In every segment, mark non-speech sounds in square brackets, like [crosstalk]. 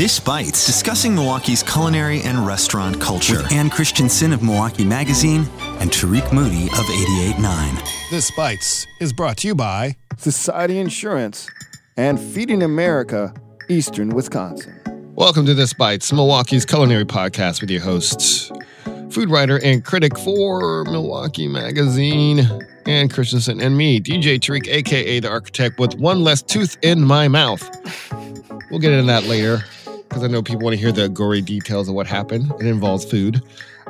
This Bites, discussing Milwaukee's culinary and restaurant culture. With Ann Christensen of Milwaukee Magazine and Tariq Moody of 88.9. This Bites is brought to you by Society Insurance and Feeding America, Eastern Wisconsin. Welcome to This Bites, Milwaukee's culinary podcast with your hosts, food writer and critic for Milwaukee Magazine, Ann Christensen, and me, DJ Tariq, aka the architect, with one less tooth in my mouth. We'll get into that later because I know people want to hear the gory details of what happened. It involves food.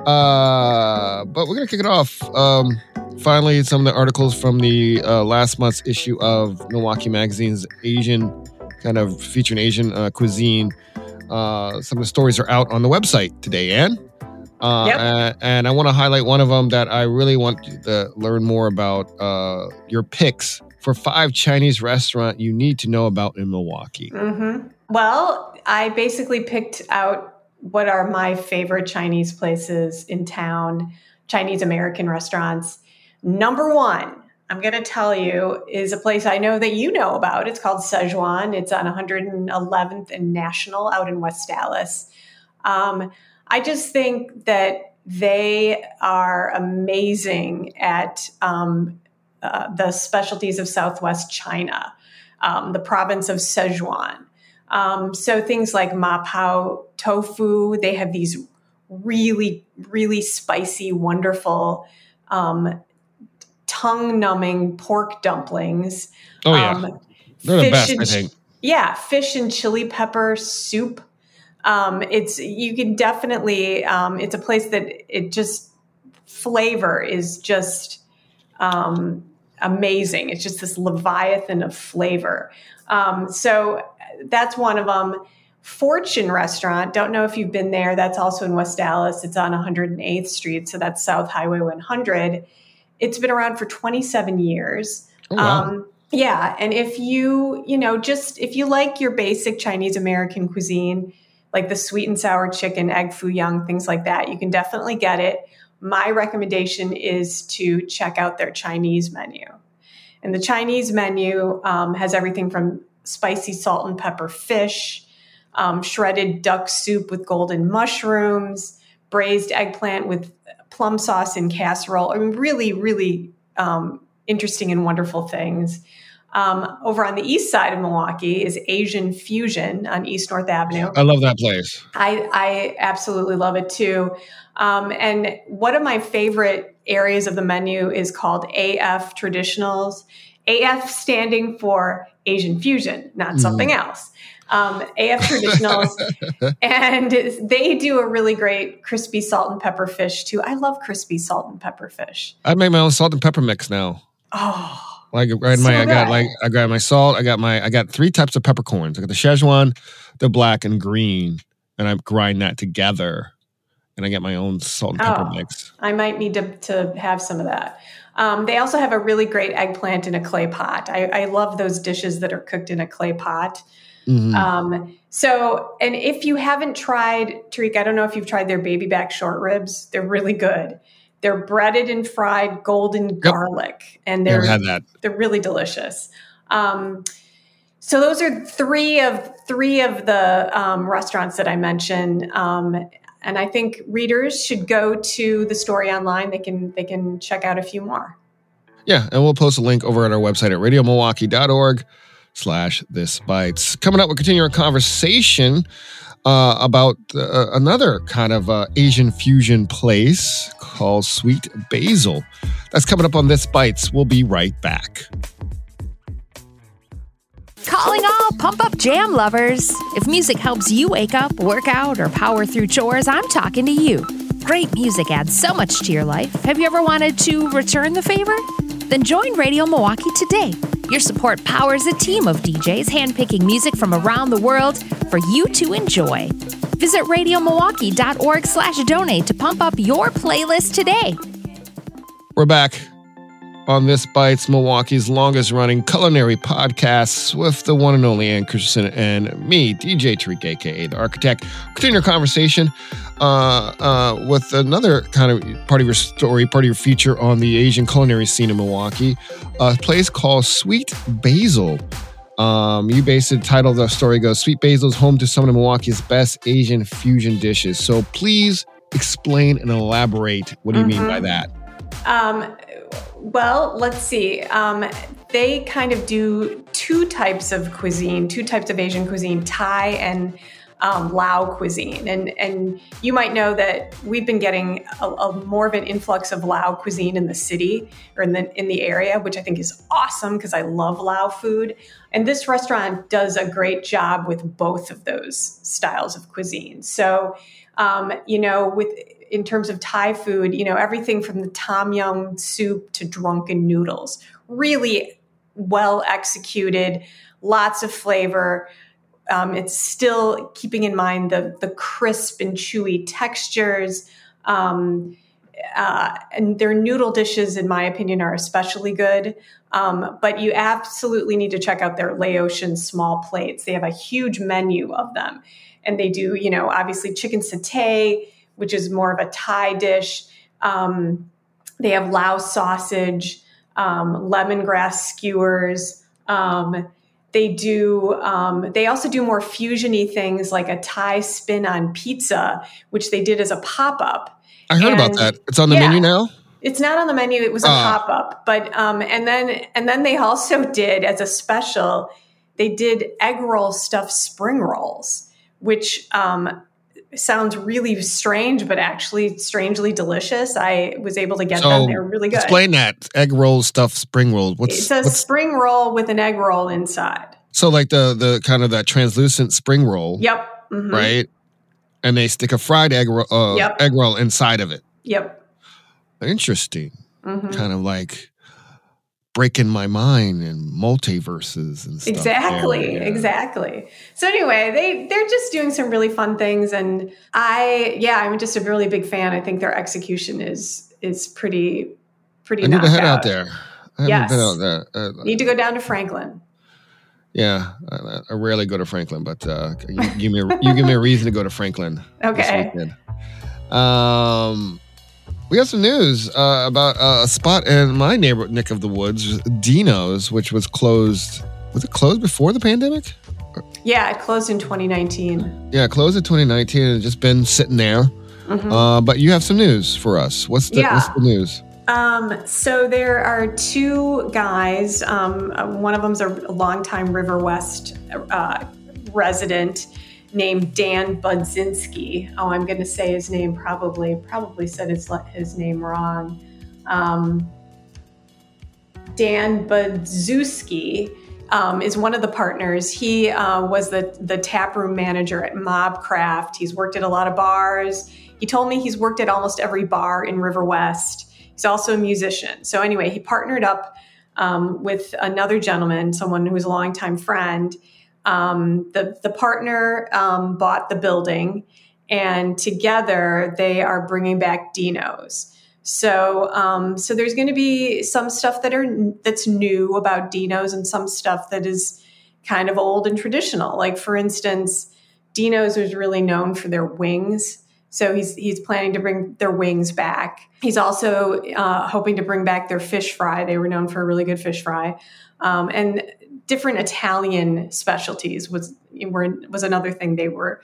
Uh, but we're going to kick it off. Um, finally, some of the articles from the uh, last month's issue of Milwaukee Magazine's Asian, kind of featuring Asian uh, cuisine. Uh, some of the stories are out on the website today, Anne. Uh, Yep. uh, and I want to highlight one of them that I really want to learn more about uh, your picks for five Chinese restaurant you need to know about in Milwaukee. hmm Well, I basically picked out what are my favorite Chinese places in town, Chinese American restaurants. Number one, I'm going to tell you, is a place I know that you know about. It's called Szechuan. It's on 111th and National out in West Allis. Um, I just think that they are amazing at um, uh, the specialties of Southwest China, um, the province of Sichuan. Um, so things like ma pao tofu, they have these really, really spicy, wonderful, um, tongue-numbing pork dumplings. Oh yeah, Um, they're the best. and I think. yeah, fish and chili pepper soup. Um, it's you can definitely. Um, it's a place that it just flavor is just um, amazing. It's just this leviathan of flavor. Um, so that's one of them. Fortune Restaurant. Don't know if you've been there. That's also in West Allis. It's on 108th Street, so that's South Highway 100. It's been around for 27 years. Oh, wow. Um, yeah, and if you, you know, just if you like your basic Chinese American cuisine, like the sweet and sour chicken, egg foo young, things like that, you can definitely get it. My recommendation is to check out their Chinese menu. And the Chinese menu um, has everything from spicy salt and pepper fish, um, shredded duck soup with golden mushrooms, braised eggplant with plum sauce and casserole. I mean, really, really um, interesting and wonderful things. Um, over on the east side of Milwaukee is Asian Fusion on East North Avenue. I love that place. I, I absolutely love it too. Um, and one of my favorite areas of the menu is called AF Traditionals. AF standing for Asian Fusion, not something else. Um, AF Traditionals. [laughs] and they do a really great crispy salt and pepper fish too. I love crispy salt and pepper fish. I make my own salt and pepper mix now. Oh, Like right So my, I got like I got my salt. I got my I got three types of peppercorns. I got the Szechuan, the black and green, and I grind that together, and I get my own salt and pepper Oh. mix. I might need to, to have some of that. Um, they also have a really great eggplant in a clay pot. I, I love those dishes that are cooked in a clay pot. Mhm. Um, so, and if you haven't tried, Tariq, I don't know if you've tried their baby back short ribs. They're really good. They're breaded and fried golden garlic, and they're they're really delicious. Um, so those are three of three of the um, restaurants that I mentioned, um, and I think readers should go to the story online. They can they can check out a few more. Yeah, and we'll post a link over at our website at radiomilwaukee.org slash this bites. Coming up, we'll continue our conversation uh, about uh, another kind of uh, Asian fusion place called Sweet Basil. That's coming up on This Bites. We'll be right back. Calling all pump up jam lovers. If music helps you wake up, work out, or power through chores, I'm talking to you. Great music adds so much to your life. Have you ever wanted to return the favor? Then join Radio Milwaukee today. Your support powers a team of DJs handpicking music from around the world for you to enjoy. Visit radiomilwaukee.org slash donate to pump up your playlist today. We're back on This Bites, Milwaukee's longest running culinary podcast with the one and only Ann Christensen and me, DJ Tariq, aka the architect. Continue our conversation uh, uh, with another kind of part of your story, part of your feature on the Asian culinary scene in Milwaukee, a place called Sweet Basil. Um, you based the title of the story goes Sweet Basil's home to some of Milwaukee's best Asian fusion dishes. So please explain and elaborate. What do you mean by Mhm. that? Um, well, let's see. Um, they kind of do two types of cuisine, two types of Asian cuisine, Thai and um, Lao cuisine. And and you might know that we've been getting a, a more of an influx of Lao cuisine in the city or in the in the area, which I think is awesome because I love Lao food. And this restaurant does a great job with both of those styles of cuisine. So, um, you know, with in terms of Thai food, you know, everything from the tom yum soup to drunken noodles, really well executed, lots of flavor. Um, it's still keeping in mind the the crisp and chewy textures. Um, uh, and their noodle dishes, in my opinion, are especially good. Um, but you absolutely need to check out their Laotian small plates. They have a huge menu of them, and they do, you know, obviously chicken satay, which is more of a Thai dish. Um, they have Lao sausage, um, lemongrass skewers. Um, they do. Um, they also do more fusiony things like a Thai spin on pizza, which they did as a pop up. I heard about that. It's on the yeah. menu now. It's not on the menu. It was a Ah. pop up, but um, and then and then they also did as a special. They did egg roll stuffed spring rolls, which um, sounds really strange, but actually strangely delicious. I was able to get So, them. They're really good. Explain that egg roll stuff, spring roll. What's, it's a what's spring roll with an egg roll inside. so like the the kind of that translucent spring roll, Yep. Mhm. right? And they stick a fried egg roll, uh, Yep. egg roll inside of it. Yep. Interesting. Mhm. Kind of like breaking my mind and multiverses and stuff. Exactly, Yeah. exactly. So anyway, they they're just doing some really fun things, and I yeah, I'm just a really big fan. I think their execution is is pretty pretty. I need to head knockout. out there. I Yes. out there. Uh, Need to go down to Franklin. yeah, I, I rarely go to Franklin, but uh, you give me a, you give me a reason to go to Franklin. Okay. Um, we got some news uh, about uh, a spot in my neighborhood, Nick of the Woods, Dino's, which was closed. Was it closed before the pandemic? Yeah, it closed in 2019. Yeah, closed in 2019 and just been sitting there. Mhm. Uh, but you have some news for us. What's the, what's the news? Um, so there are two guys. Um, one of them's a longtime River West uh, resident named Dan Budzinski. Oh, I'm going to say his name probably. Probably said his his name wrong. Um, Dan Budzuski um, is one of the partners. He uh, was the the tap room manager at Mobcraft. He's worked at a lot of bars. He told me he's worked at almost every bar in River West. He's also a musician. So anyway, he partnered up um, with another gentleman, someone who was a longtime friend. Um, the the partner um, bought the building, and together they are bringing back Dino's. So um, so there's going to be some stuff that are that's new about Dino's, and some stuff that is kind of old and traditional. Like for instance, Dino's was really known for their wings. So he's he's planning to bring their wings back. He's also uh, hoping to bring back their fish fry. They were known for a really good fish fry, um, and different Italian specialties was was another thing they were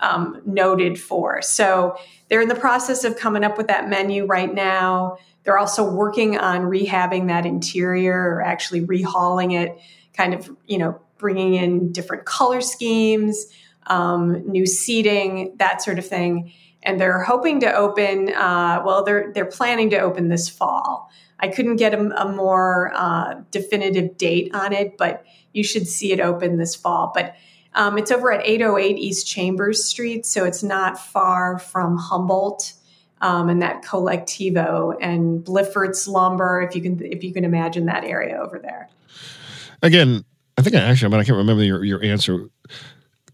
um, noted for. So they're in the process of coming up with that menu right now. They're also working on rehabbing that interior or actually rehauling it, kind of you know bringing in different color schemes, um, new seating, that sort of thing and they're hoping to open. Uh, well, they're they're planning to open this fall. I couldn't get a, a more uh, definitive date on it, but you should see it open this fall. But um, it's over at 808 East Chambers Street, so it's not far from Humboldt um, and that Colectivo and Bliffert's Lumber, if you can if you can imagine that area over there. Again, I think I actually, but I can't remember your, your answer.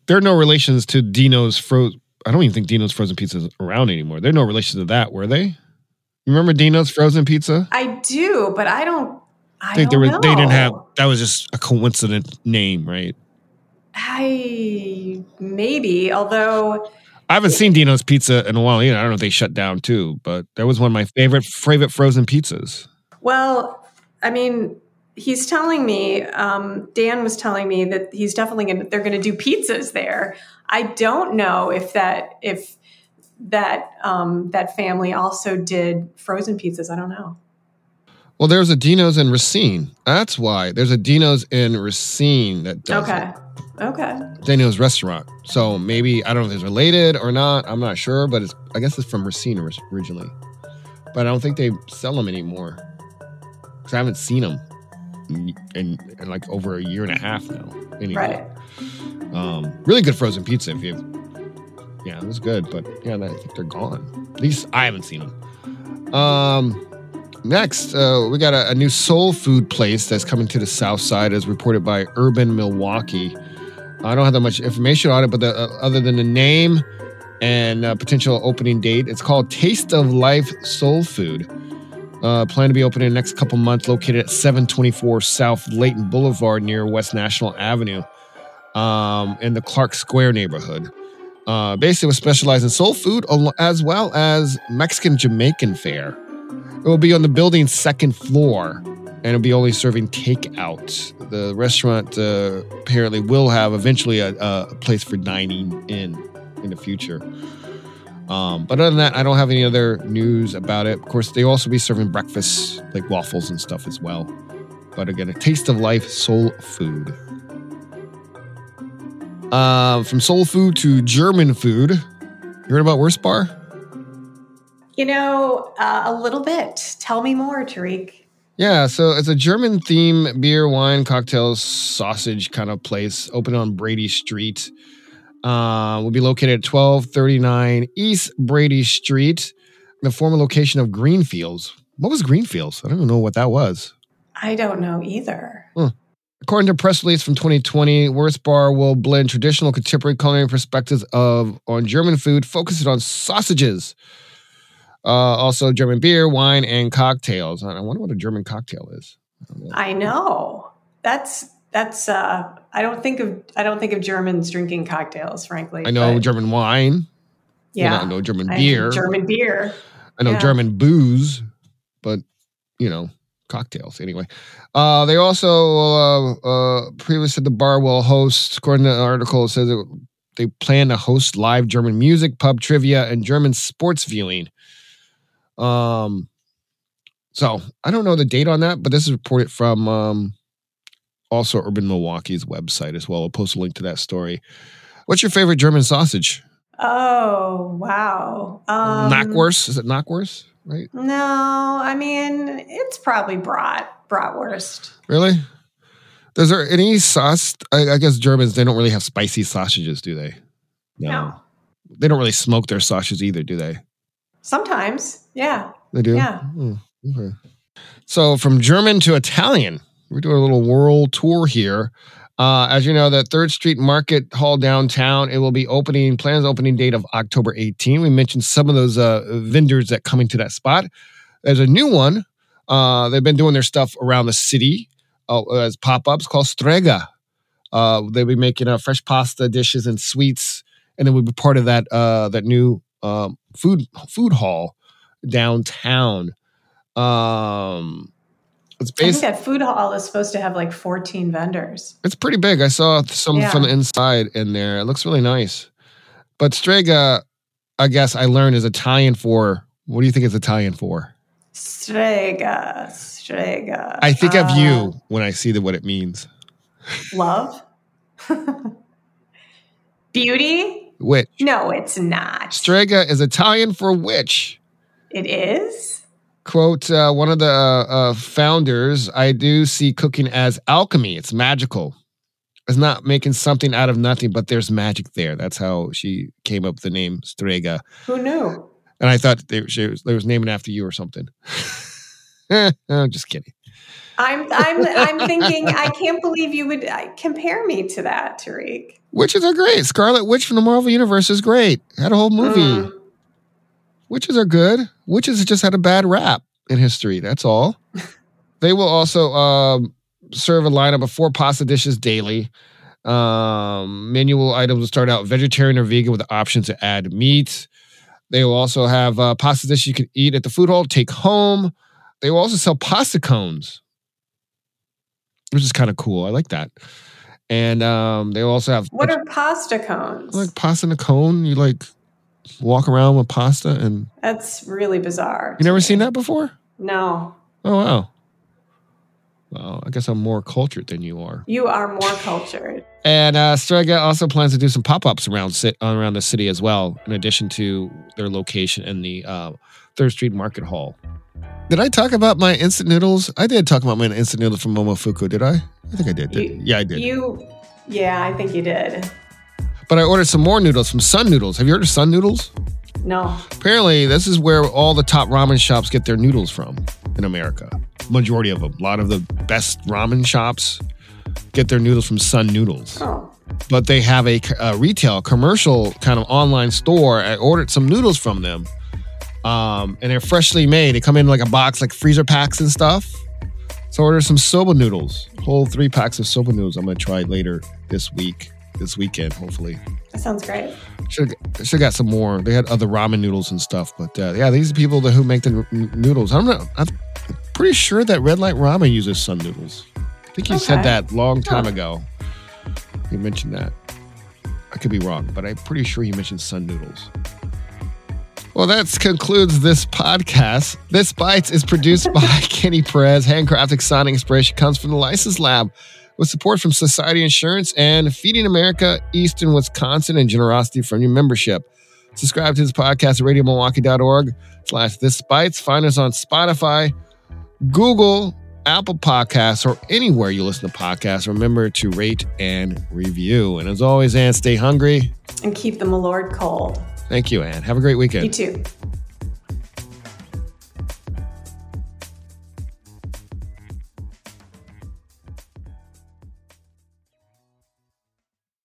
There are no relations to Dino's fro. I don't even think Dino's frozen pizza is around anymore. They're no relation to that, were they? You remember Dino's frozen pizza? I do, but I don't. I, I think there was know. they didn't have that was just a coincident name, right? I maybe, although I haven't seen Dino's pizza in a while. either. I don't know if they shut down too, but that was one of my favorite favorite frozen pizzas. Well, I mean, he's telling me, um, Dan was telling me that he's definitely to, they're going to do pizzas there. I don't know if that, if that, um, that family also did frozen pizzas. I don't know. Well, there's a Dino's in Racine. That's why there's a Dino's in Racine that does Okay. it. Okay. Dino's restaurant. So maybe I don't know if it's related or not. I'm not sure, but it's I guess it's from Racine originally. But I don't think they sell them anymore because I haven't seen them in, in, in like over a year and a half now. Anyway. Right. Um, really good frozen pizza if you. Yeah, it was good, but yeah, I think they're gone. At least I haven't seen them. Um, next, uh, we got a, a new soul food place that's coming to the south side, as reported by Urban Milwaukee. I don't have that much information on it, but the, uh, other than the name and uh, potential opening date, it's called Taste of Life Soul Food. Uh, plan to be opening in the next couple months, located at 724 South Layton Boulevard near West National Avenue um, in the Clark Square neighborhood. Uh, basically, will specialize in soul food as well as Mexican Jamaican fare. It will be on the building's second floor, and it'll be only serving takeout. The restaurant uh, apparently will have eventually a, a place for dining in in the future. Um, but other than that, I don't have any other news about it. Of course, they also be serving breakfast like waffles and stuff as well. But again, a taste of life soul food. Uh, from soul food to German food. You heard about Wurst Bar? You know, uh, a little bit. Tell me more, Tariq. Yeah, so it's a German theme beer, wine, cocktails, sausage kind of place, open on Brady Street. Uh, will be located at 1239 East Brady Street, the former location of Greenfields. What was Greenfields? I don't know what that was. I don't know either. According to a press release from 2020, Wurst Bar will blend traditional contemporary culinary perspectives of on German food, focusing on sausages, uh, also German beer, wine, and cocktails. I wonder what a German cocktail is. I know. That's that's uh I don't think of I don't think of Germans drinking cocktails, frankly. I know German wine. yeah. I know German I- beer. German beer. I know yeah. German booze, but you know cocktails anyway. Uh, they also uh, uh, previously said the bar will host. According to the article, it says that they plan to host live German music, pub trivia, and German sports viewing. Um, so I don't know the date on that, but this is reported from um, also Urban Milwaukee's website as well. I'll post a link to that story. What's your favorite German sausage? Oh, wow. Um Knackwurst? Is it Knackwurst? Right? No, I mean it's probably brat bratwurst. Really? Is there any sauce? I, I guess Germans they don't really have spicy sausages, do they? No. They don't really smoke their sausages either, do they? Sometimes, yeah. They do. Yeah. Hmm, okay. So from German to Italian, we're doing a little world tour here. Uh, as you know, the Third Street Market Hall downtown, it will be opening. Plans opening date of October 18. We mentioned some of those uh, vendors that coming to that spot. There's a new one. Uh, they've been doing their stuff around the city uh, as pop ups called Strega. Uh, they'll be making uh, fresh pasta dishes and sweets, and then we'll be part of that uh, that new um, food food hall downtown. Um, it's I think that food hall is supposed to have like 14 vendors. It's pretty big. I saw some Yeah. from the inside in there. It looks really nice. But Strega, I guess I learned is Italian for. What do you think it's Italian for? Strega, Strega. I think of Uh, you when I see the, what it means. Love? [laughs] Beauty? Witch. No, it's not. Strega is Italian for witch. It is? Quote uh, one of the uh, uh, founders I do see cooking as alchemy. It's magical. It's not making something out of nothing, but there's magic there. That's how she came up with the name Strega. Who knew? And I thought they, she was, they was naming after you or something. [laughs] I'm just kidding. I'm I'm I'm thinking I can't believe you would uh, compare me to that, Tariq. Witches are great. Scarlet Witch from the Marvel Universe is great. Had a whole movie. Mm. Witches are good. Witches just had a bad rap in history. That's all. [laughs] they will also um, serve a lineup of four pasta dishes daily. Um, menu items will start out vegetarian or vegan with the option to add meat. They will also have uh, pasta dishes you can eat at the food hall, take home. They will also sell pasta cones. which is kind of cool. I like that. And um, they also have What are pasta cones? like pasta in a cone. You like walk around with pasta, and That's really bizarre. you never me. seen that before. No. Oh wow. Well, I guess I'm more cultured than you are. You are more cultured. And uh, Strega also plans to do some pop-ups around sit around the city as well, in addition to their location in the uh, Third Street Market Hall. Did I talk about my instant noodles? I did talk about my instant noodles from Momofuku. Did I? I think I did. did- You- yeah, I did. You, yeah, I think you did. But I ordered some more noodles from Sun Noodles. Have you heard of Sun Noodles? No. Apparently, this is where all the top ramen shops get their noodles from in America. Majority of them. A lot of the best ramen shops get their noodles from Sun Noodles. Oh. But they have a, a retail, commercial kind of online store. I ordered some noodles from them. Um, and they're freshly made. They come in like a box, like freezer packs and stuff. So I ordered some soba noodles, whole three packs of soba noodles. I'm gonna try later this week, this weekend, hopefully. That sounds great. Should should got some more. They had other ramen noodles and stuff, but uh, yeah, these are people that, who make the n- noodles. I don't know. I'm pretty sure that Red Light Ramen uses Sun Noodles. I think you said that long time Huh. ago. You mentioned that. I could be wrong, but I'm pretty sure you mentioned Sun Noodles. Well, that concludes this podcast. This Bites is produced [laughs] by Kenny Perez. Handcrafted Sonic inspiration comes from the License Lab with support from Society Insurance and Feeding America, Eastern Wisconsin, and generosity from your membership. Subscribe to this podcast at radiomilwaukee.org slash this bites. Find us on Spotify, Google, Apple Podcasts, or anywhere you listen to podcasts. Remember to rate and review. And as always, Ann, stay hungry. And keep the Malord cold. Thank you, Ann. Have a great weekend. You too.